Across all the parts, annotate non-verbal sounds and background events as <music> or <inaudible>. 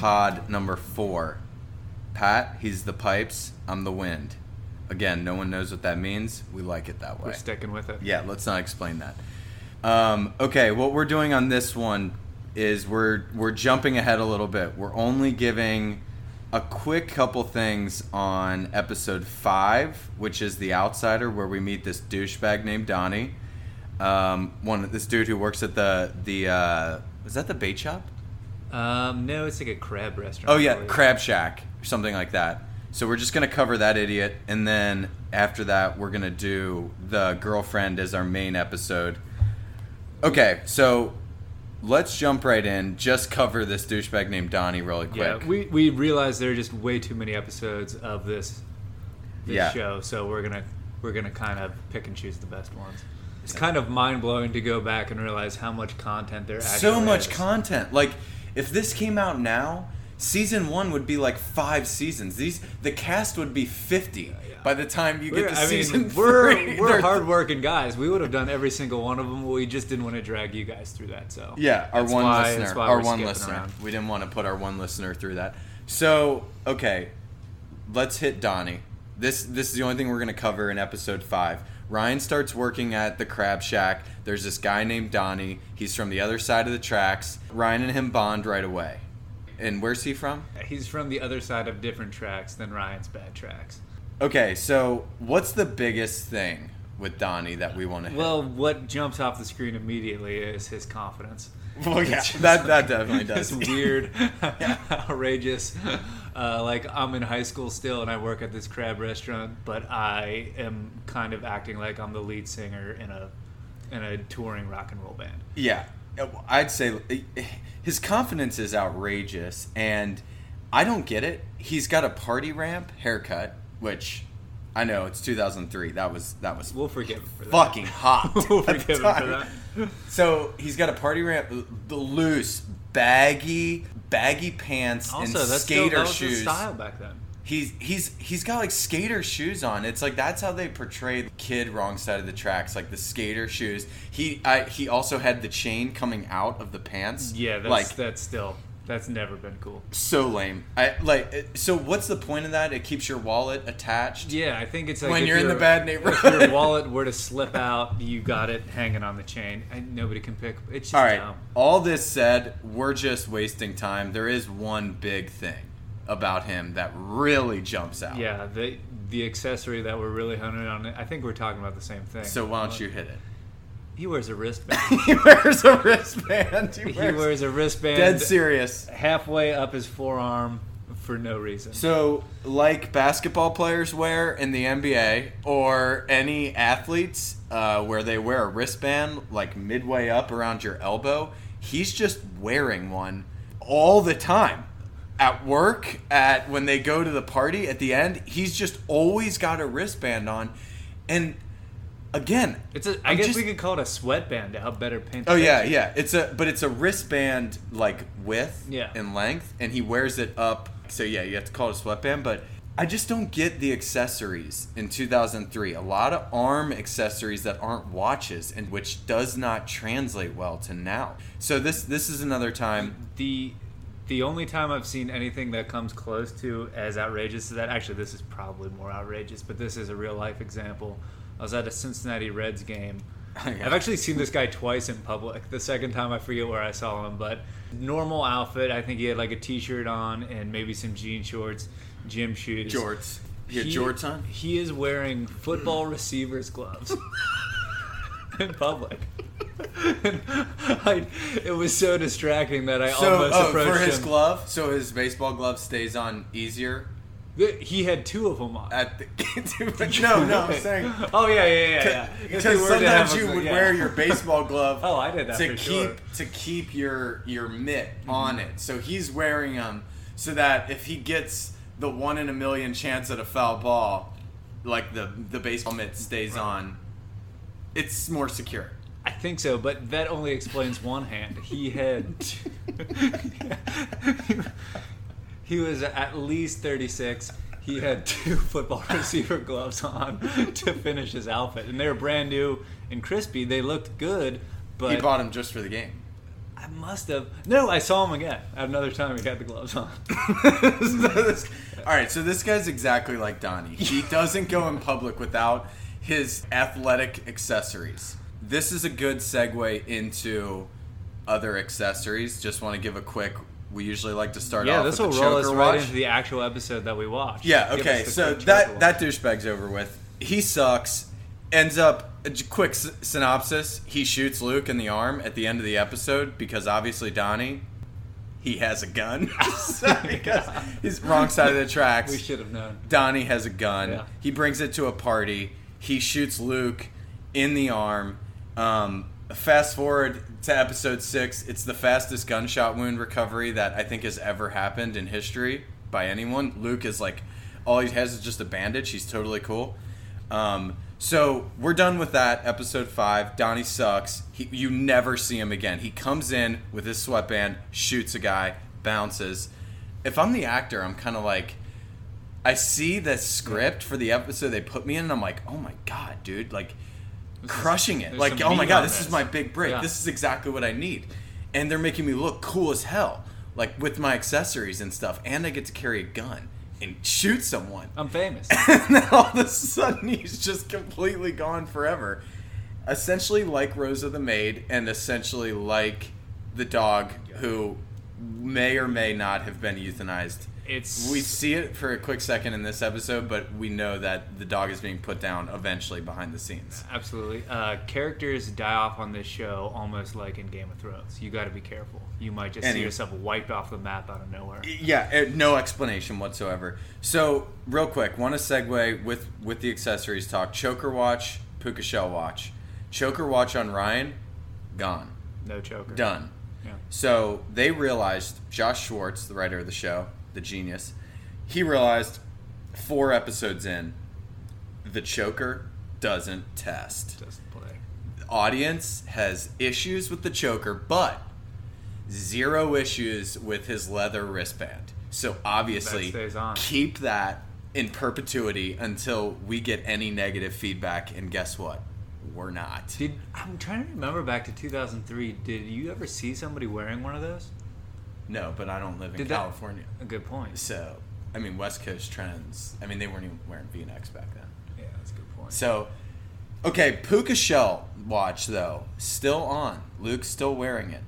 Pod number four. Pat, he's the pipes, I'm the wind. Again, no one knows what that means. We like it that way. We're sticking with it. Yeah, let's not explain that. Um, okay, what we're doing on this one is we're we're jumping ahead a little bit. We're only giving a quick couple things on episode five, which is the outsider, where we meet this douchebag named Donnie. Um, one this dude who works at the the uh, was that the bait shop? Um, no, it's like a crab restaurant. Oh yeah, believe. Crab Shack or something like that. So we're just gonna cover that idiot, and then after that, we're gonna do the girlfriend as our main episode. Okay, so let's jump right in. Just cover this douchebag named Donnie really quick. Yeah, we we realized there are just way too many episodes of this this Yeah. show, so we're gonna we're gonna kind of pick and choose the best ones. It's kind of mind blowing to go back and realize how much content there actually so much is. content. Like if this came out now, season one would be like five seasons. These the cast would be fifty yeah. by the time you get We're, to I season mean, we're three. we're <laughs> hardworking guys. We would have done every single one of them. We just didn't want to drag you guys through that. So Yeah, our one why- listener. Our one listener. around. We didn't want to put our one listener through that. So, okay, let's hit Donnie. This this is the only thing we're gonna cover in episode five. Ryan starts working at the Crab Shack. There's this guy named Donnie. He's from the other side of the tracks. Ryan and him bond right away. And where's he from? He's from the other side of different tracks than Ryan's bad tracks. Okay, so what's the biggest thing with Donnie that we want to hit? Well, what jumps off the screen immediately is his confidence. <laughs> Well, yeah, that that definitely does. It's weird, <laughs> <laughs> outrageous. Uh, like I'm in high school still, and I work at this crab restaurant, but I am kind of acting like I'm the lead singer in a in a touring rock and roll band. Yeah, I'd say his confidence is outrageous, and I don't get it. He's got a party ramp haircut, which I know it's 2003. That was that was We'll forgive him for that. fucking hot. <laughs> we'll forgive him for that. So he's got a party ramp, the loose, baggy, baggy pants Also, and that's still skater that was shoes. style back then. He's he's he's got like skater shoes on. It's like that's how they portray the kid wrong side of the tracks, like the skater shoes. He I, he also had the chain coming out of the pants. Yeah, that's like that's still that's never been cool. so lame. I like so. What's the point of that? It keeps your wallet attached. Yeah, I think it's like When you're in the bad If neighborhood. your wallet were to slip out, you got it hanging on the chain, and nobody can pick. It's just All right. dumb. All this said, we're just wasting time. There is one big thing about him that really jumps out. Yeah, the the accessory that we're really hunting on. I think we're talking about the same thing. So why don't you hit it? He wears a wristband. <laughs> he wears a wristband. He he wears, wears a wristband dead serious. halfway up his forearm for no reason. So, like basketball players wear in the NBA, or any athletes uh, where they wear a wristband like midway up around your elbow, he's just wearing one all the time. At work, at when they go to the party at the end, he's just always got a wristband on. And again, it's a. I I'm guess just- we could call it a sweatband to help better paint. the Oh yeah, picture. yeah. It's a but it's a wristband like width Yeah. and length, and he wears it up. So yeah, you have to call it a sweatband. But I just don't get the accessories in 2003. A lot of arm accessories that aren't watches, and which does not translate well to now. So this this is another time. the the only time I've seen anything that comes close to as outrageous as that actually this is probably more outrageous, but this is a real life example. I was at a Cincinnati Reds game. <laughs> Yeah. I've actually seen this guy twice in public. The second time I forget where I saw him, but normal outfit. I think he had like a t-shirt on and maybe some jean shorts, gym shoes. Jorts. You He- jorts on? He is wearing football receivers gloves <laughs> in public. <laughs> I, it was so distracting that I So almost oh, approached for his him. glove, so his baseball glove stays on easier He had two of them on. At the, <laughs> <laughs> no, no, I'm saying <laughs> Oh yeah, yeah, yeah. yeah. because If you were to have sometimes you would yeah. wear your baseball glove. Oh, I did that to for keep sure. Mm-hmm. to keep your your mitt on it. So he's wearing them so that if he gets the one in a million chance at a foul ball, like the the baseball mitt stays on, it's more secure. I think so, but that only explains one hand. He had. He was at least 36. He had <laughs> two football <laughs> receiver gloves on to finish his outfit, and they were brand new and crispy. They looked good, but he bought them just for the game. I must have. No, I saw him again at another time. He had the gloves on. <laughs> All right, so this guy's exactly like Donnie. He doesn't go in public without his athletic accessories. This is a good segue into other accessories. Just want to give a quick. We usually like to start yeah, off this with will roll us right watch. into the actual episode that we watched. Yeah, Give okay. So that that douchebag's over with. He sucks. Ends up a quick s- synopsis. He shoots Luke in the arm at the end of the episode because obviously Donnie, he has a gun. <laughs> so because he's wrong side of the <laughs> tracks. we should have known. Donnie has a gun. Yeah. He brings it to a party. He shoots Luke in the arm. Um, fast forward to episode six. It's the fastest gunshot wound recovery that I think has ever happened in history by anyone. Luke is like, all he has is just a bandage. He's totally cool. Um, so we're done with that. Episode five. Donnie sucks. He, you never see him again. He comes in with his sweatband, shoots a guy, bounces. If I'm the actor, I'm kind of like, I see the script for the episode they put me in, and I'm like, oh my god, dude, like crushing it. Like, oh my god, this is my big break. Yeah. This is exactly what I need. And they're making me look cool as hell, like with my accessories and stuff. And I get to carry a gun and shoot someone. I'm famous. <laughs> and then all of a sudden he's just completely gone forever. Essentially like Rosa the maid, and essentially like the dog who may or may not have been euthanized. It's We see it for a quick second in this episode, but we know that the dog is being put down eventually behind the scenes. Absolutely. Uh, characters die off on this show almost like in Game of Thrones. You got to be careful. You might just And see yourself wiped off the map out of nowhere. Yeah, eh, no explanation whatsoever. So, real quick, want to segue with with the accessories talk. Choker watch, puka shell watch. Choker watch on Ryan, gone, No choker. done. Yeah. So they realized Josh Schwartz, the writer of the show, the genius, he realized four episodes in, the choker doesn't test. Doesn't play. Audience has issues with the choker, but zero issues with his leather wristband. So obviously, That keep that in perpetuity until we get any negative feedback. And guess what? We're not. Did I'm trying to remember back to 2003. Did you ever see somebody wearing one of those? No, but I don't live in Did that- California. A good point. So, I mean, West Coast trends. I mean, they weren't even wearing V-necks back then. Yeah, that's a good point. So, okay, Puka Shell watch though still on. Luke's still wearing it.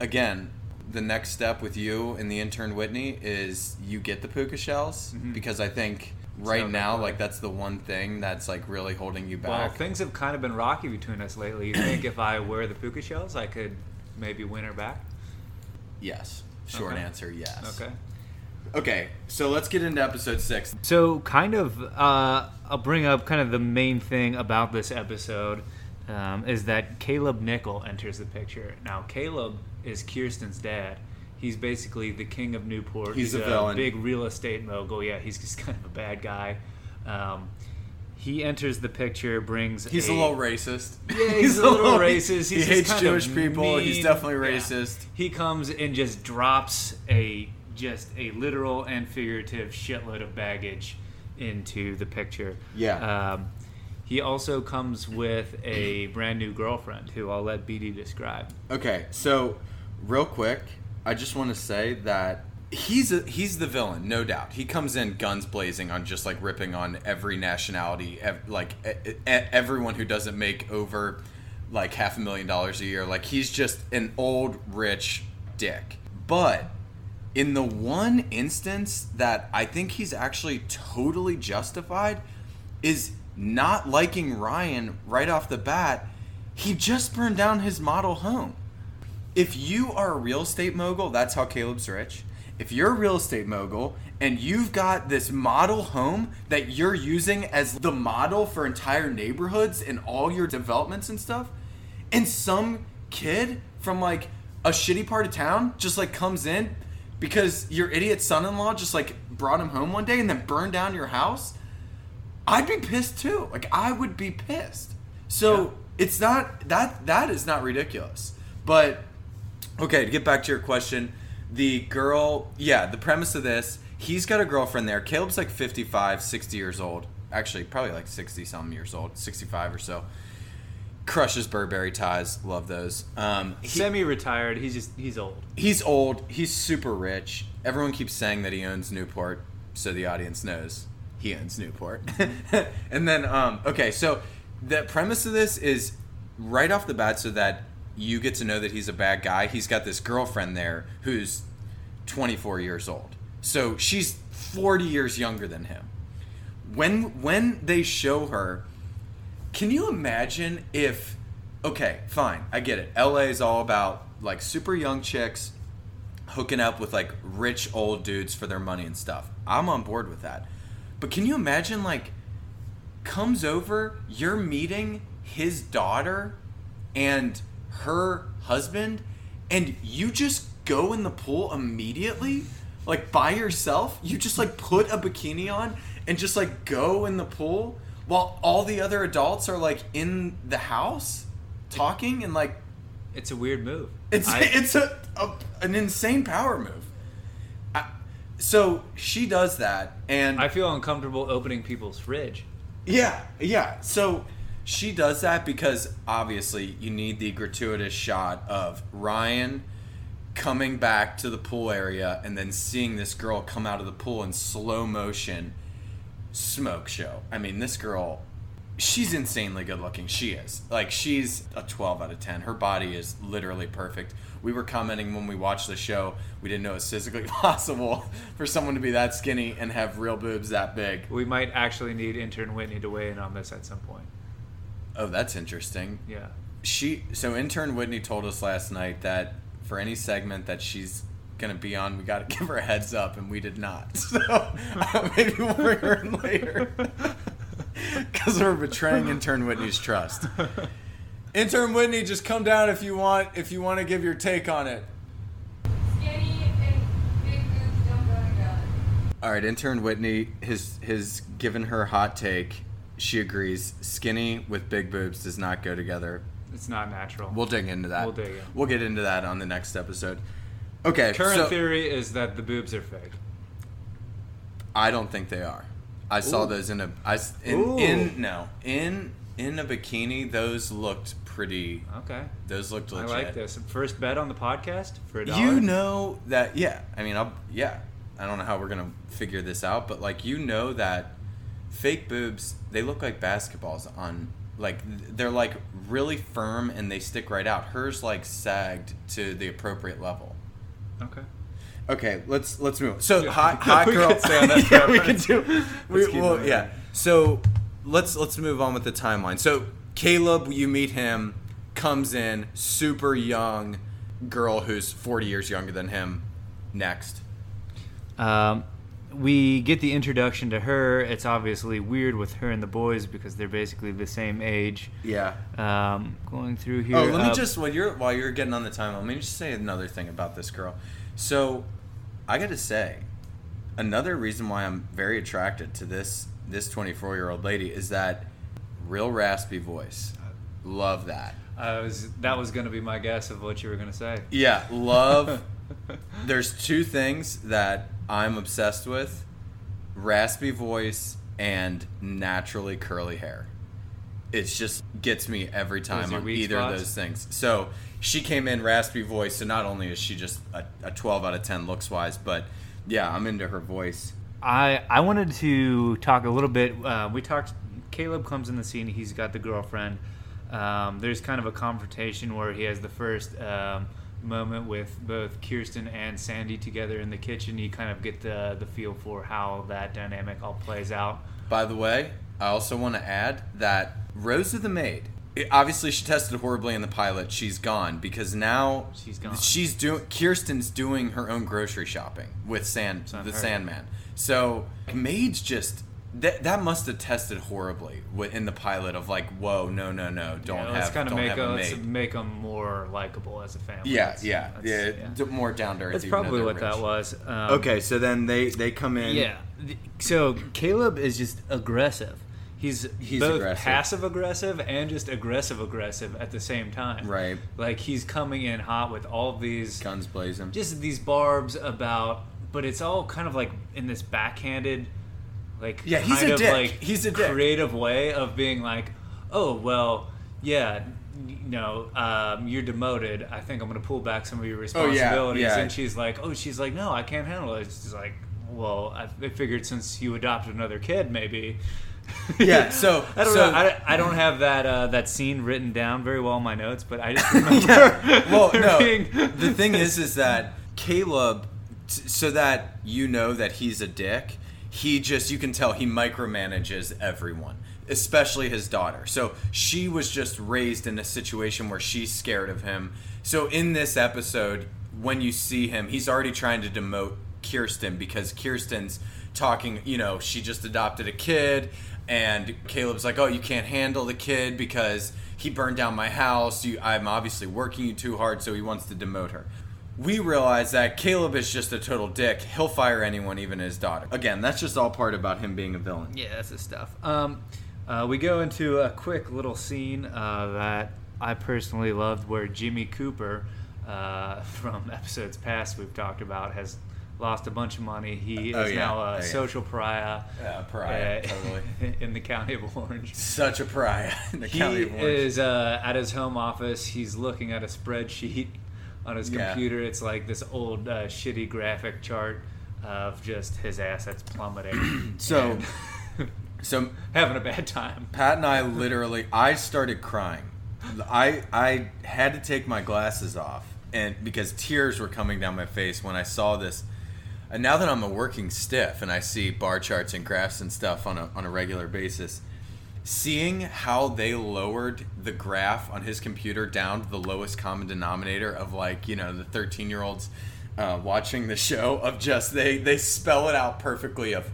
Again, the next step with you and the intern Whitney is you get the Puka Shells Mhm. because I think right now, like that's the one thing that's like really holding you back. well, back. things have kind of been rocky between us lately. You think if I wear the puka shells, I could maybe win her back? Yes. Short Okay. answer, yes. Okay. Okay, so let's get into episode six. So, kind of, uh, I'll bring up kind of the main thing about this episode um, is that Caleb Nichol enters the picture. Now, Caleb is Kirsten's dad. He's basically the king of Newport. He's a villain. big real estate mogul. Yeah, he's just <laughs> kind of a bad guy. Um, he enters the picture, brings. He's a, little racist. Yeah, he's, <laughs> a little racist. He's he hates Jewish people. He's mean. definitely Yeah. racist. He comes and just drops a just a literal and figurative shitload of baggage into the picture. Yeah. Um, he also comes with a brand new girlfriend who I'll let BD describe. Okay, so real quick, I just want to say that he's a, he's the villain, no doubt. He comes in guns blazing on just like ripping on every nationality, ev- like e- everyone who doesn't make over like half a million dollars a year. Like he's just an old rich dick. But in the one instance that I think he's actually totally justified is not liking Ryan right off the bat. He just burned down his model home. If you are a real estate mogul, that's how Caleb's rich. If you're a real estate mogul and you've got this model home that you're using as the model for entire neighborhoods and all your developments and stuff, and some kid from like a shitty part of town just like comes in because your idiot son-in-law just like brought him home one day and then burned down your house, I'd be pissed too. Like I would be pissed. So Yeah. it's not that that is not ridiculous. But okay, to get back to your question, the girl, yeah, the premise of this, he's got a girlfriend there. Caleb's like 55, 60 years old. Actually, probably like 60 some years old, 65 or so. Crushes Burberry ties, love those. Um, he- Semi-retired. He's just he's old. he's old. He's super rich. Everyone keeps saying that he owns Newport, so the audience knows he owns Newport. <laughs> and then, um, okay, so the premise of this is right off the bat, so that you get to know that he's a bad guy. He's got this girlfriend there who's 24 years old, so she's 40 years younger than him. When when they show her can you imagine if okay, fine, I get it. LA is all about like super young chicks hooking up with like rich old dudes for their money and stuff. I'm on board with that. But can you imagine like comes over, you're meeting his daughter and her husband and you just go in the pool immediately? Like by yourself? You just like put a bikini on and just like go in the pool while all the other adults are like in the house talking and like It's a weird move. it's I- it's a, a an insane power move. So she does that, and I feel uncomfortable opening people's fridge. yeah, yeah. So she does that because obviously you need the gratuitous shot of Ryan coming back to the pool area and then seeing this girl come out of the pool in slow motion smoke show. I mean, this girl she's insanely good looking. She is. Like she's a 12 out of 10. Her body is literally perfect. We were commenting when we watched the show, we didn't know it's physically <laughs> possible for someone to be that skinny and have real boobs that big. We might actually need intern Whitney to weigh in on this at some point. Oh, that's interesting. Yeah. She so intern Whitney told us last night that for any segment that she's gonna be on, we got to <laughs> give her a heads up, and we did not. <laughs> So <laughs> uh, maybe we'll bring her in later because we're betraying intern Whitney's trust. Intern Whitney, just come down if you want. If you want to give your take on it. Skinny and big boobs don't go together. All right, intern Whitney has has given her hot take. She agrees. Skinny with big boobs does not go together. It's not natural. We'll dig into that. We'll dig in. We'll get into that on the next episode. Okay. Current so theory is that the boobs are fake. I don't think they are. I saw those in a I s- in, Ooh. in no in in a bikini. Those looked pretty. Okay. Those looked legit. I like this. First bet on the podcast for a dollar. You know that yeah. I mean, I'll, yeah. I don't know how we're gonna figure this out, but like you know that fake boobs they look like basketballs on like they're like really firm and they stick right out. Hers like sagged to the appropriate level. Okay. Okay, let's let's move. On. So Yeah. hot <laughs> hot We girl. could stay on that <laughs> yeah, we reference. can do. We, Let's well, moving. yeah. So let's let's move on with the timeline. So Caleb, you meet him, comes in, super young girl who's forty years younger than him. Next. Um, we get the introduction to her. It's obviously weird with her and the boys because they're basically the same age. Yeah. Um, going through here. Oh, let me uh, just while you're while you're getting on the timeline, let me just say another thing about this girl. So, I got to say, another reason why I'm very attracted to this this 24 year old lady is that real raspy voice. Love that. I was that was going to be my guess of what you were going to say. Yeah, love. <laughs> <laughs> There's two things that I'm obsessed with: raspy voice and naturally curly hair. It just gets me every time on either of those things. So she came in raspy voice, so not only is she just a, a 12 out of 10 looks wise, but yeah, I'm into her voice. I I wanted to talk a little bit. Uh, we talked. Caleb comes in the scene. He's got the girlfriend. Um, there's kind of a confrontation where he has the first um, moment with both Kirsten and Sandy together in the kitchen. You kind of get the the feel for how that dynamic all plays out. By the way, I also want to add that Rosa the maid it- obviously she tested horribly in the pilot. She's gone because now She's gone. She's doing. Kirsten's doing her own grocery shopping with Sand, the. Sandman. So Maids just that that must have tested horribly wi- in the pilot of like, whoa, no, no, no, don't Yeah, have, let's kind of make have a, a let's make them more likable as a family. Yeah, That's- yeah, yeah, that's- d- more down to earth. That's probably they're what that was. Um, Okay, so then they they come in. Yeah. So Caleb is just aggressive. He's, He's both aggressive. passive aggressive and just aggressive aggressive at the same time. Right. Like he's coming in hot with all these guns blazing. just these barbs about but it's all kind of like in this backhanded like Yeah, he's kind a of dick. like He's a dick. creative way of being like oh well yeah you know um, you're demoted i think i'm going to pull back some of your Oh, yeah, responsibilities yeah. and she's like oh she's like no i can't handle it she's like well i, I figured since you adopted another kid maybe Yeah, <laughs> so- I don't so- know. I, I don't have that uh, that scene written down very well in my notes, but I just <laughs> remember. yeah. <laughs> Well, no. being- The thing is, is that Caleb, t- so that you know that he's a dick, he just you can tell he micromanages everyone, especially his daughter. So she was just raised in a situation where she's scared of him. So in this episode, when you see him, he's already trying to demote Kirsten because Kirsten's talking, you know, she just adopted a kid and Caleb's like, "Oh, you can't handle the kid because he burned down my house. You, I'm obviously working you too hard, so he wants to demote her." We realize that Caleb is just a total dick. He'll fire anyone, even his daughter. Again, that's just all part about him being a villain. Yeah, that's his stuff. Um, uh, we go into a quick little scene uh, that I personally loved, where Jimmy Cooper, uh, <laughs> from episodes past we've talked about, has lost a bunch of money. He Oh, is yeah. now Oh, a yeah. social pariah. Yeah, pariah, uh, <laughs> totally. in the county of Orange. Such a pariah <laughs> in the He county of Orange. is uh, at his home office. He's looking at a spreadsheet on his Yeah. computer. It's like this old uh, shitty graphic chart of just his assets plummeting. <clears throat> So- <laughs> so <laughs> having a bad time. Pat and I literally, I started crying. I I had to take my glasses off, and because tears were coming down my face when I saw this. And now that I'm a working stiff and I see bar charts and graphs and stuff on a on a regular basis, seeing how they lowered the graph on his computer down to the lowest common denominator of like you know the 13 year olds uh, watching the show of just they they spell it out perfectly of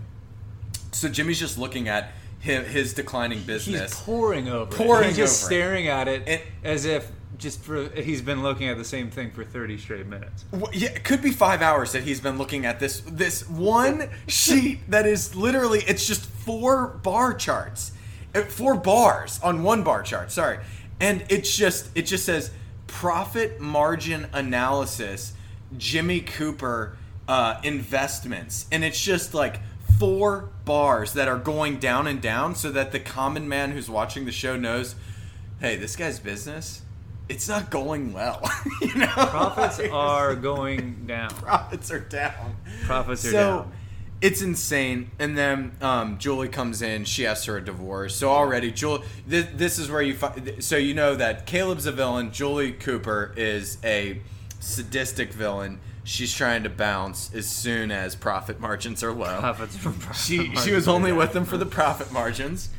so Jimmy's just looking at his, his declining business. He's pouring over Pouring it. He's just over it. staring at it And- as if just for he's been looking at the same thing for 30 straight minutes. Wh- Yeah, it could be five hours that he's been looking at this this one sheet that is literally it's just four bar charts, four bars on one bar chart. Sorry, and it's just it just says profit margin analysis, Jimmy Cooper uh, investments, and it's just like four bars that are going down and down, so that the common man who's watching the show knows, hey, this guy's business. It's not going well, <laughs> you know. Profits <laughs> are going down. <laughs> profits are down. Profits are so, down. It's insane. And then um, Julie comes in. She asks her a divorce. So already, Julie, this, this is where you find. So you know that Caleb's a villain. Julie Cooper is a sadistic villain. She's trying to bounce as soon as profit margins are low. Profits from she she was only with them for the profit margins.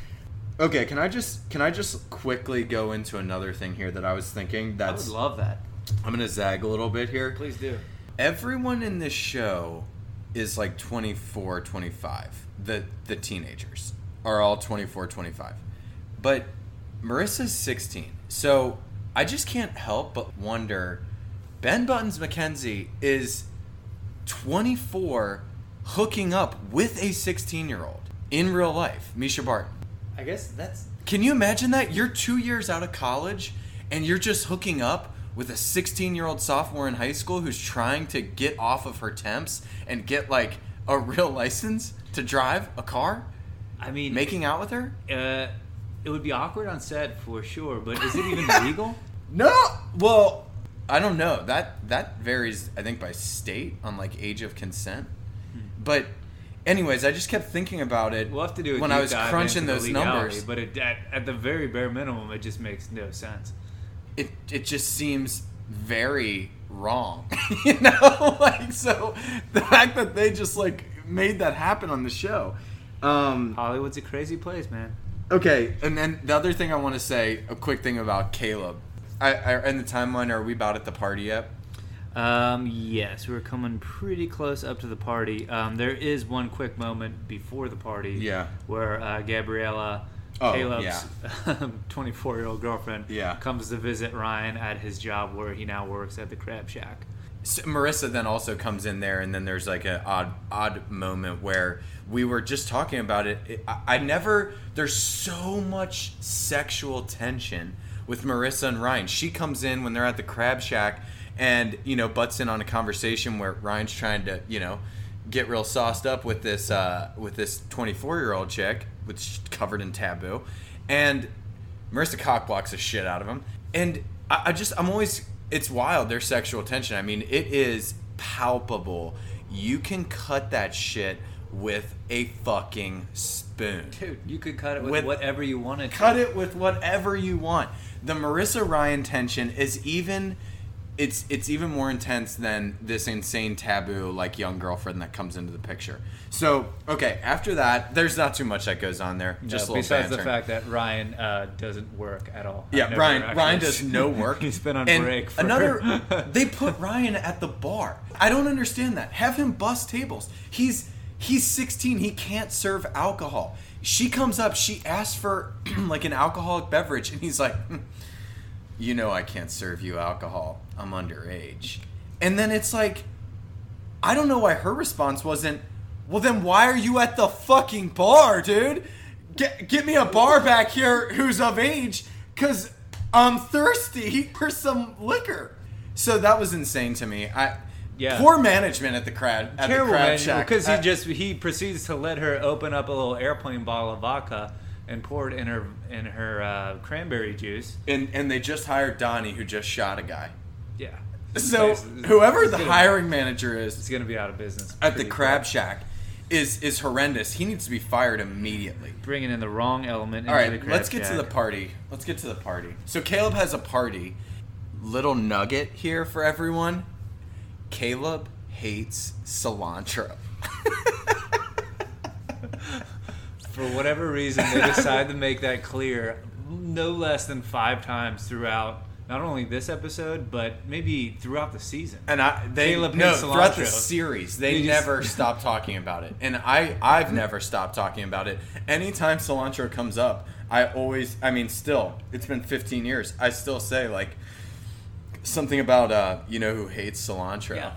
Okay, can I just can I just quickly go into another thing here that I was thinking? That's I would love that. I'm gonna zag a little bit here. Please do. Everyone in this show is like 24, 25. The the teenagers are all 24, 25. But Marissa's 16. So I just can't help but wonder Ben Buttons McKenzie is 24 hooking up with a 16 year old in real life, Mischa Barton. I guess that's Can you imagine that? You're two years out of college and you're just hooking up with a 16 year old sophomore in high school who's trying to get off of her temps and get like a real license to drive a car? I mean Making out with her? uh, it would be awkward on set for sure, but is it even <laughs> legal? No. Well, I don't know. That that varies I think by state on like age of consent. But anyways, I just kept thinking about it We'll have to do when I was crunching those numbers. But it, at, at the very bare minimum, it just makes no sense. It it just seems very wrong <laughs> <laughs> you know <laughs> like so the fact that they just like made that happen on the show um Hollywood's a crazy place, man. Okay, and then the other thing I want to say, a quick thing about Caleb. I, I in the timeline, are we about at the party yet? Um, yes, we're coming pretty close up to the party. Um, there is one quick moment before the party. Yeah. Where uh, Gabriella, Oh, Caleb's <laughs> 24 year old girlfriend, Yeah. comes to visit Ryan at his job where he now works at the Crab Shack. So Marissa then also comes in there, and then there's like an odd, odd moment where we were just talking about it. it I, I never. There's so much sexual tension with Marissa and Ryan. She comes in when they're at the Crab Shack, and you know butts in on a conversation where Ryan's trying to you know get real sauced up with this uh, with this 24 year old chick, which covered in taboo, and Marissa cock blocks the shit out of him. And I, I just, I'm always, it's wild, their sexual tension. I mean, it is palpable. You can cut that shit with a fucking spoon. Dude, you could cut it with, With- whatever you wanted. to. Cut it with whatever you want. The Marissa Ryan tension is even it's it's even more intense than this insane taboo like young girlfriend that comes into the picture. So, okay, after that, there's not too much that goes on there. No, Just a little besides the fact that Ryan uh, doesn't work at all. Yeah, Ryan. Ryan does no work. <laughs> He's been on And break. For, Another, <laughs> they put Ryan at the bar. I don't understand that. Have him bust tables. He's he's 16. He can't serve alcohol. She comes up. She asks for <clears throat> like an alcoholic beverage, and he's like, "Hmm, "You know, I can't serve you alcohol. I'm underage." And then it's like, I don't know why her response wasn't, well, then why are you at the fucking bar, dude? Get, get me a bar back here who's of age, because I'm thirsty <laughs> for some liquor. So that was insane to me. I Yeah. Poor management at the crab at terrible the man, shack. because he just he proceeds to let her open up a little airplane bottle of vodka and poured in her in her uh, cranberry juice. and and they just hired Donnie, who just shot a guy. Yeah. So It's- it's- whoever it's the hiring manager is, is gonna be out of business at the crab quick. shack is is horrendous. He needs to be fired immediately. bringing in the wrong element. All right, the crab let's get to the party. Let's get to the party. So Caleb has a party. Little nugget here for everyone. Caleb hates cilantro. <laughs> For whatever reason, they decide to make that clear no less than five times throughout not only this episode, but maybe throughout the season. And I they Caleb no throughout the series they just- never stop talking about it, and I I've never stopped talking about it. Anytime cilantro comes up, I always I mean still it's been 15 years. I still say like something about uh you know who hates cilantro. Yeah.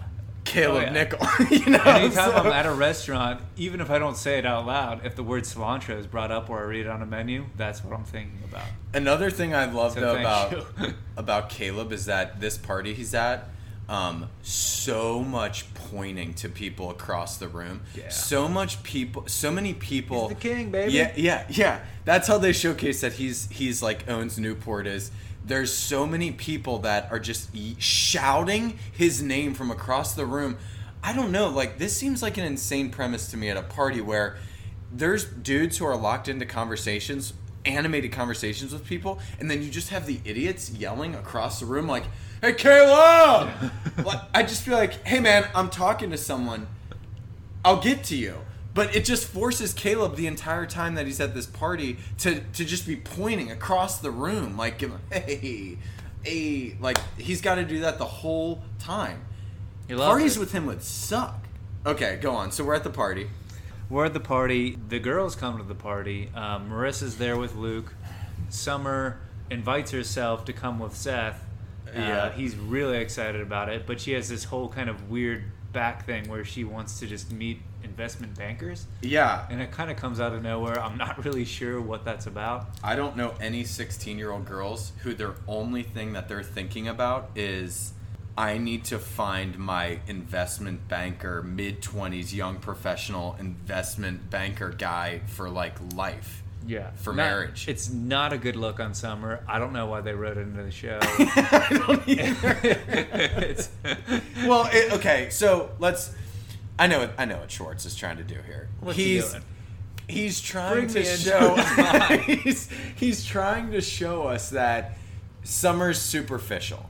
Caleb Oh, yeah. Nichol. <laughs> you know, Anytime so- I'm at a restaurant, even if I don't say it out loud, if the word cilantro is brought up or I read it on a menu, that's what I'm thinking about. Another thing I love So though about <laughs> about Caleb is that this party he's at, um, so much pointing to people across the room. Yeah. So much people, so many people. He's the king, baby. Yeah, yeah, yeah. That's how they showcase that he's he's like owns Newport. Is there's so many people that are just shouting his name from across the room. I don't know. Like this seems like an insane premise to me at a party where there's dudes who are locked into conversations, animated conversations with people, and then you just have the idiots yelling across the room like, "Hey, Kayla!" <laughs> like, I just feel like, "Hey, man, I'm talking to someone. I'll get to you." But it just forces Caleb the entire time that he's at this party to to just be pointing across the room, like, give him, "Hey, hey!" Like he's got to do that the whole time. Parties it. with him would suck. Okay, go on. So we're at the party. We're at the party. The girls come to the party. Um, Marissa's there with Luke. Summer invites herself to come with Seth. Uh, Yeah. He's really excited about it, but she has this whole kind of weird back thing where she wants to just meet investment bankers. Yeah, And it kind of comes out of nowhere. I'm not really sure what that's about. I don't know any 16 year old girls who their only thing that they're thinking about is I need to find my investment banker, mid 20s, young professional investment banker guy for like life. Yeah. For Not- marriage. It's not a good look on Summer. I don't know why they wrote it into the show. <laughs> I don't either. <laughs> Well, it, okay, so let's. I know. I know what Schwartz is trying to do here. What's he he's doing? he's trying Bring to show. <laughs> he's he's trying to show us that Summer's superficial.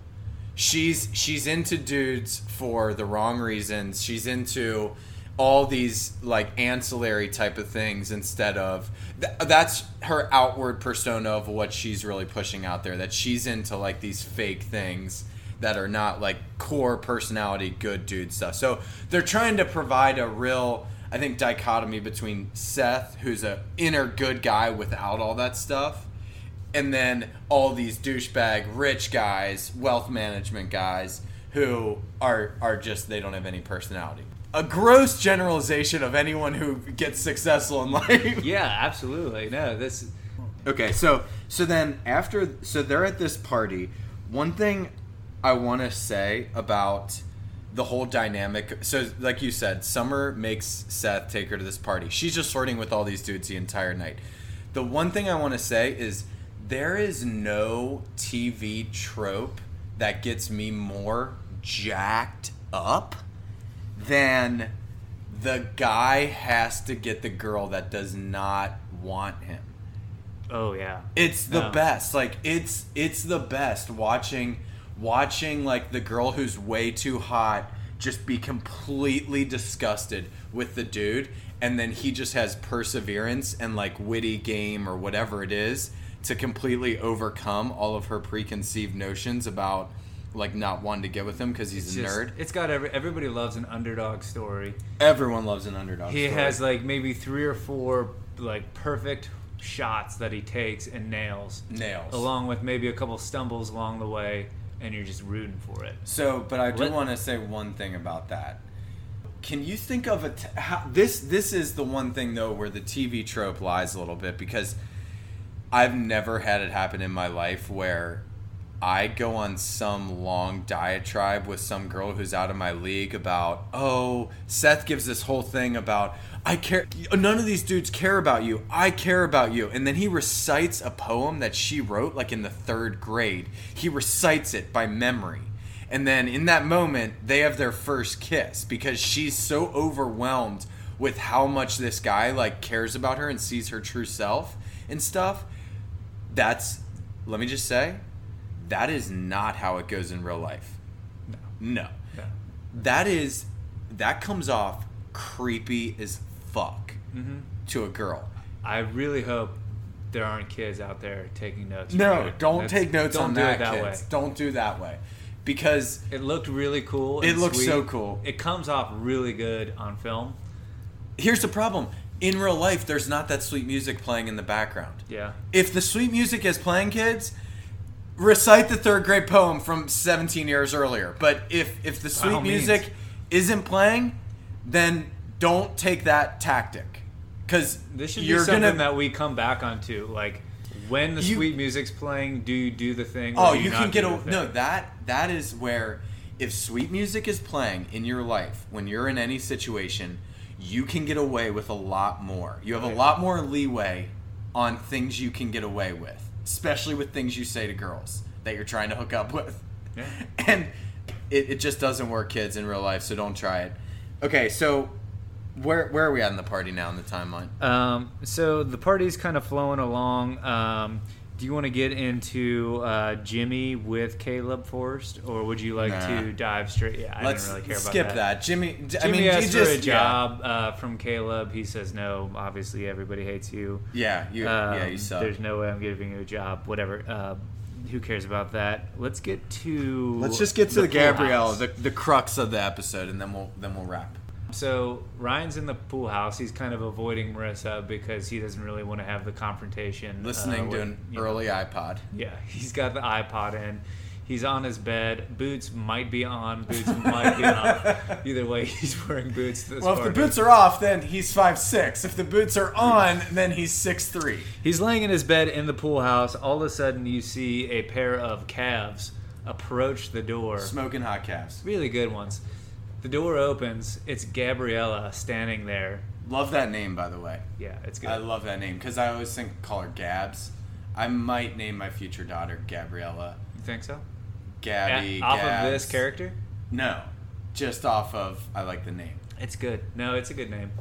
She's she's into dudes for the wrong reasons. She's into all these like ancillary type of things instead of th- that's her outward persona of what she's really pushing out there that she's into like these fake things that are not like core personality good dude stuff so they're trying to provide a real i think dichotomy between seth who's a inner good guy without all that stuff and then all these douchebag rich guys, wealth management guys who are are just they don't have any personality. A gross generalization of anyone who gets successful in <laughs> life. Yeah, absolutely. No, this. Okay, so so then after so they're at this party. One thing I want to say about the whole dynamic. So like you said, Summer makes Seth take her to this party. She's just flirting with all these dudes the entire night. The one thing I want to say is there is no TV trope that gets me more jacked up than the guy has to get the girl that does not want him. Oh yeah. It's the No. best. Like it's it's the best watching watching like the girl who's way too hot just be completely disgusted with the dude and then he just has perseverance and like witty game or whatever it is to completely overcome all of her preconceived notions about like not wanting to get with him because he's It's a just- nerd. It's got every. Everybody loves an underdog story. Everyone loves an underdog. He story. has like maybe three or four like perfect shots that he takes and nails, nails. along with maybe a couple stumbles along the way, and you're just rooting for it. So, but I do want to say one thing about that. Can you think of a t- how, this? This is the one thing though where the TV trope lies a little bit because I've never had it happen in my life where I go on some long diatribe with some girl who's out of my league about, oh, Seth gives this whole thing about, I care, none of these dudes care about you. I care about you. And then he recites a poem that she wrote like in the third grade. He recites it by memory. And then in that moment, they have their first kiss because she's so overwhelmed with how much this guy like cares about her and sees her true self and stuff that's let me just say that is not how it goes in real life No. no No. that is that comes off creepy as fuck hmm to a girl I really hope there aren't kids out there taking notes. no don't That's- take notes don't on do that, it that kids. way. don't do that way because It looked really cool. It looks sweet. so cool. It comes off really good on film. here's the problem in real life there's not that sweet music playing in the background Yeah. if the sweet music is playing kids recite the third grade poem from 17 years earlier but if if the sweet means. music isn't playing then don't take that tactic because This should you're be something gonna that we come back onto. Like when the You- sweet music's playing, do you do the thing? oh you not can get a no that that is where if sweet music is playing in your life when you're in any situation you can get away with a lot more you have a lot more leeway on things you can get away with especially with things you say to girls that you're trying to hook up with Yeah. <laughs> and it, it just doesn't work kids in real life so don't try it okay so where where are we at in the party now in the timeline Um, so the party's kind of flowing along. Um, do you want to get into uh, Jimmy with Caleb Forrest, or would you like Nah. to dive straight? Yeah, I let's didn't really care about skip that. that. jimmy i Jimmy mean asks you for a job uh, from Caleb. He says no. Obviously, everybody hates you. yeah yeah you, yeah Um, you suck There's no way I'm giving you a job. Whatever. Uh, who cares about that? Let's get to. Let's just get to the, pool Gabrielle, the, the crux of the episode, and then we'll then we'll wrap. So Ryan's in the pool house. He's kind of avoiding Marissa because he doesn't really want to have the confrontation. uh, Listening to an you know, early iPod. Yeah, he's got the iPod in. He's on his bed. Boots might be on. Boots might be off. <laughs> Either way, he's wearing boots. This Well, if the boots are off, then he's five six. If the boots are on, then he's six three. He's laying in his bed in the pool house. All of a sudden, you see a pair of calves approach the door. Smoking hot calves. Really good ones. The door opens. It's Gabriella standing there. Love that name, by the way. Yeah, it's good. I love that name because I always think call her Gabs. I might name my future daughter Gabriella. you think so? Gabby. Off Gabs. of this character? No, just off of I like the name. It's good. No, it's a good name.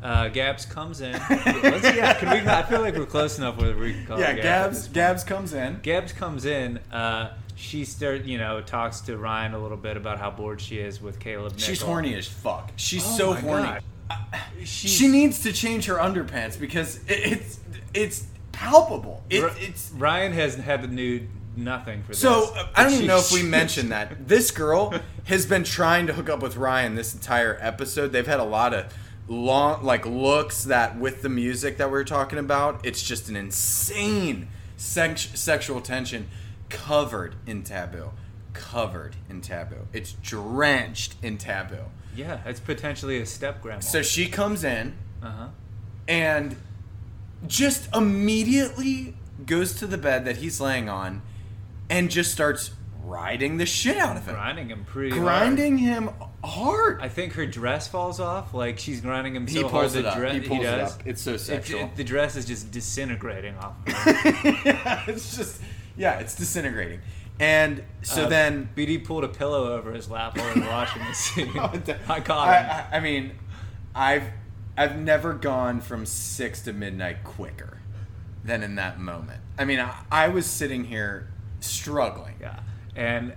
Uh, Gabs comes in. <laughs> Let's, yeah, can we? I feel like we're close enough where we can call yeah, her Gabs. Gabs. Gabs comes in. Gabs comes in. Uh, she start you know talks to Ryan a little bit about how bored she is with Caleb. She's horny as fuck. She's Oh so horny. She needs to change her underpants because it, it's it's palpable. It, Ri- it's Ryan has had the nude nothing for so this. uh, I don't She- even know if we <laughs> mentioned that this girl has been trying to hook up with Ryan this entire episode. They've had a lot of long like looks that with the music that we are talking about, it's just an insane sex- sexual tension covered in taboo. Covered in taboo. It's drenched in taboo. Yeah, it's potentially a step grandma. So she comes in uh huh. and just immediately goes to the bed that he's laying on and just starts riding the shit out of him. Grinding him pretty hard. Grinding him hard. I think her dress falls off. Like she's grinding him he so hard pulls the it up. dress He pulls it does. up. It's so It- sexual. it- the dress is just disintegrating off. Of <laughs> her. yeah, it's just yeah, it's disintegrating. And so Uh, then BD pulled a pillow over his lap while watching the scene. <laughs> I <laughs> I, caught him. I, I mean, I've I've never gone from six to midnight quicker than in that moment. I mean, I, I was sitting here struggling. Yeah. And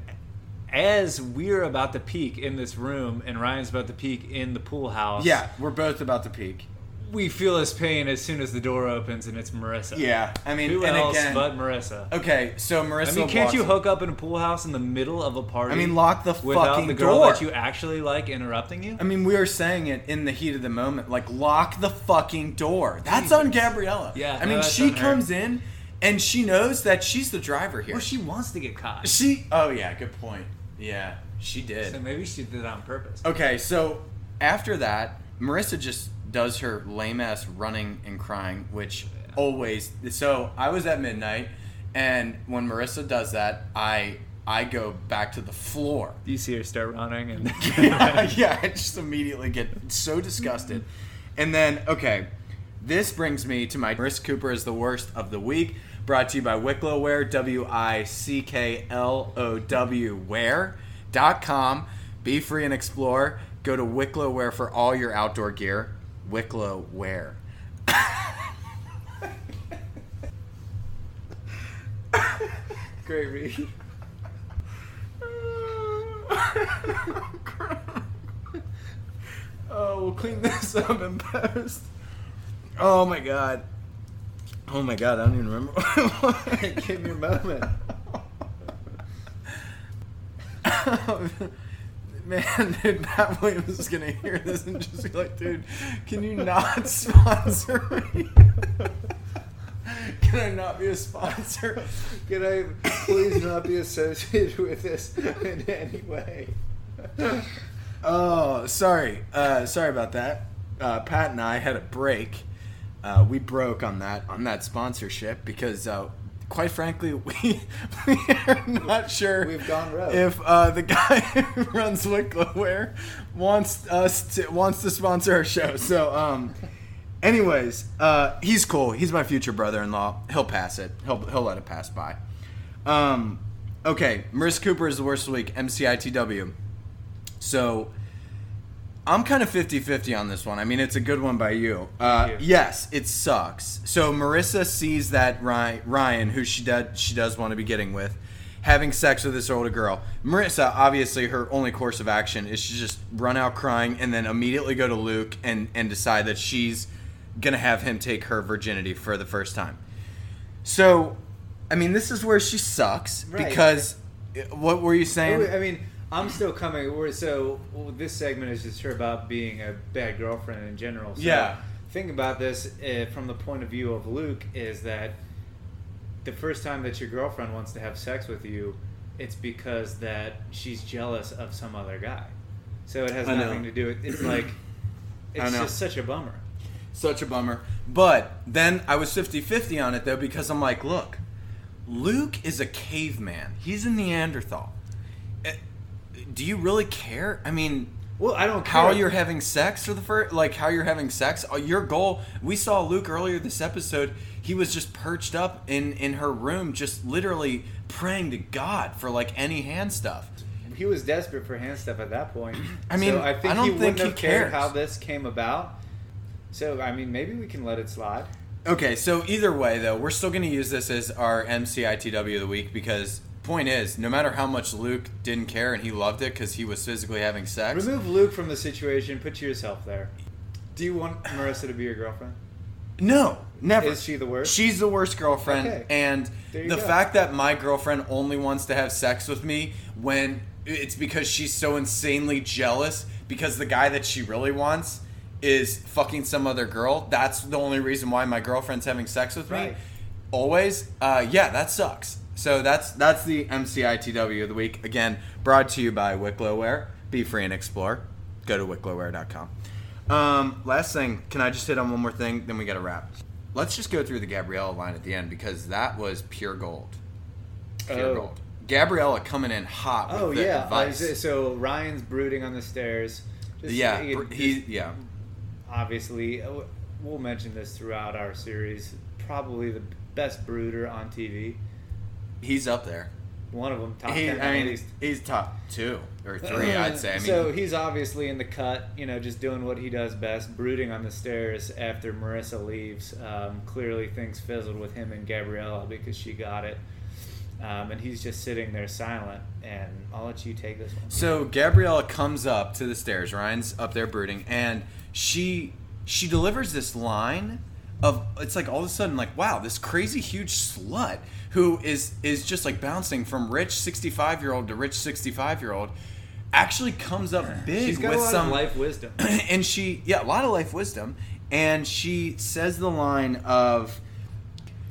as we're about to peak in this room and Ryan's about to peak in the pool house, Yeah, we're both about to peak. We feel his pain as soon as the door opens and it's Marissa. Yeah, I mean, Who else again, but Marissa? okay, so Marissa. I mean, can't you in. hook up in a pool house in the middle of a party? I mean, lock the fucking the girl door. that you actually like interrupting you. I mean, we were saying it in the heat of the moment, like lock the fucking door. That's on Gabriella. Yeah, I no, mean, she comes in and she knows that she's the driver here. Or she wants to get caught. She. Oh yeah, good point. Yeah, she did. So maybe she did it on purpose. Okay, so after that, Marissa just does her lame ass running and crying, which always. So I was at midnight, and when Marissa does that, I I go back to the floor. You see her start running and <laughs> <laughs> yeah, yeah, I just immediately get so disgusted. And then, okay, this brings me to my Marissa Cooper is the worst of the week. Brought to you by Wicklow Wear, W I C K L O W Wear.com. Be free and explore. Go to Wicklow Wear for all your outdoor gear. Wicklow where? Great read. <laughs> Oh, we'll clean this up in post. Oh my god. Oh my god, I don't even remember. <laughs> Give me a moment. <laughs> Man, <laughs> dude, Pat Williams is gonna hear this and just be like, dude, can you not <laughs> sponsor me? <laughs> can I not be a sponsor? Can I please not be associated with this in any way? Oh, sorry. Uh, sorry about that. Uh, Pat and I had a break. Uh, we broke on that on that sponsorship because, uh, quite frankly, we <laughs> we are not sure We've gone rogue. if uh, the guy <laughs> who runs Wicklow Wear wants us to wants to sponsor our show. So, um, anyways, uh, he's cool. He's my future brother-in-law. He'll pass it. He'll he'll let it pass by. Um, okay, Marissa Cooper is the worst of the week. MCITW. So I'm kind of 50-50 on this one. I mean, it's a good one by you. Uh, yes, it sucks. So Marissa sees that Ryan, who she does she does want to be getting with, having sex with this older girl. Marissa, obviously, her only course of action is to just run out crying and then immediately go to Luke and and decide that she's gonna have him take her virginity for the first time. So, I mean, this is where she sucks Right. because. What were you saying? I mean, I'm still coming. We're, so well, this segment is just her about being a bad girlfriend in general. So Yeah. Think about this uh, from the point of view of Luke is that the first time that your girlfriend wants to have sex with you, it's because that she's jealous of some other guy. So it has I know. nothing to do with. It's like <clears throat> it's know. just such a bummer. Such a bummer. But then I was 50 50 on it though because I'm like, look, Luke is a caveman. He's a Neanderthal. Do you really care? I mean, Well, I don't care. how you're having sex for the first, like how you're having sex. Uh, Your goal. We saw Luke earlier this episode. He was just perched up in in her room, just literally praying to God for like any hand stuff. he was desperate for hand stuff at that point. <clears throat> I mean, so I think I don't he think wouldn't he have cared cares. how this came about. So I mean, maybe we can let it slide. Okay, so either way though, we're still going to use this as our MCITW of the week because point is, no matter how much Luke didn't care and he loved it because he was physically having sex. Remove Luke from the situation. Put yourself there. Do you want Marissa to be your girlfriend? No, never. Is she the worst? She's the worst girlfriend, Okay. and the go. fact that my girlfriend only wants to have sex with me when it's because she's so insanely jealous because the guy that she really wants is fucking some other girl. That's the only reason why my girlfriend's having sex with me. Right. Always, uh, yeah, that sucks. So that's that's the MCITW of the week. Again, brought to you by Wicklow Wear. Be free and explore. Go to wicklowwear.com. Um, last thing, can I just hit on one more thing? Then we got to wrap. Let's just go through the Gabriella line at the end because that was pure gold. Pure Oh. gold. Gabriella coming in hot with Oh the yeah. advice. So Ryan's brooding on the stairs. Just- yeah, he- he yeah. obviously uh, we'll mention this throughout our series. Probably the best brooder on TV. He's up there. One of them, top He, ten I mean, least. he's top two or three, I'd say. I <clears throat> mean, so he's obviously in the cut, you know, just doing what he does best, brooding on the stairs after Marissa leaves. Um, clearly, things fizzled with him and Gabriella because she got it, um, and he's just sitting there silent. And I'll let you take this one. So Gabriella comes up to the stairs. Ryan's up there brooding, and she she delivers this line of it's like all of a sudden like wow this crazy huge slut who is is just like bouncing from rich 65 year old to rich 65 year old actually comes up big with some life wisdom. <clears throat> and she yeah a lot of life wisdom and she says the line of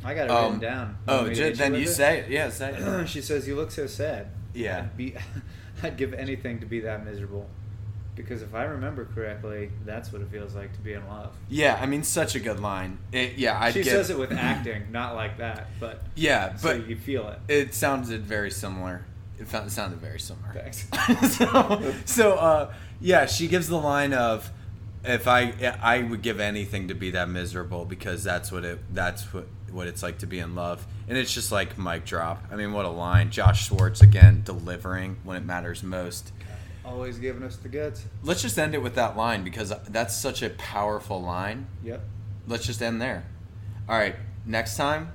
I got it um, written down. You oh want me to ju- hit then you it? say it yeah say it <clears throat> she says, "You look so sad." Yeah. I'd, be, <laughs> I'd give anything to be that miserable, because if I remember correctly, that's what it feels like to be in love. yeah I mean such a good line it, yeah I'd she give, says it with <clears throat> acting, not like that, but yeah so but you feel it. It sounded very similar. It sounded very similar. Thanks. <laughs> so, so uh, yeah, she gives the line of, "If I, I would give anything to be that miserable because that's what it, that's what what it's like to be in love." And it's just like mic drop. I mean, what a line! Josh Schwartz again delivering when it matters most. Always giving us the goods. Let's just end it with that line because that's such a powerful line. Yep. Let's just end there. All right, next time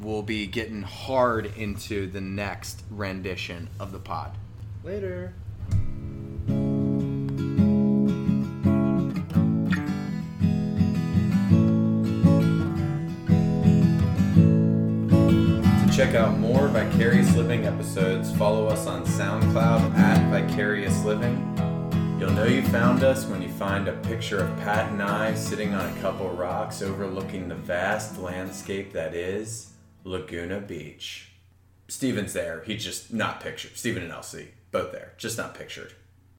we'll be getting hard into the next rendition of the pod. Later. Out more Vicarious Living episodes, follow us on SoundCloud at Vicarious Living. You'll know you found us when you find a picture of Pat and I sitting on a couple rocks overlooking the vast landscape that is Laguna Beach. Stephen's there. He's just not pictured. Stephen and LC, both there, just not pictured.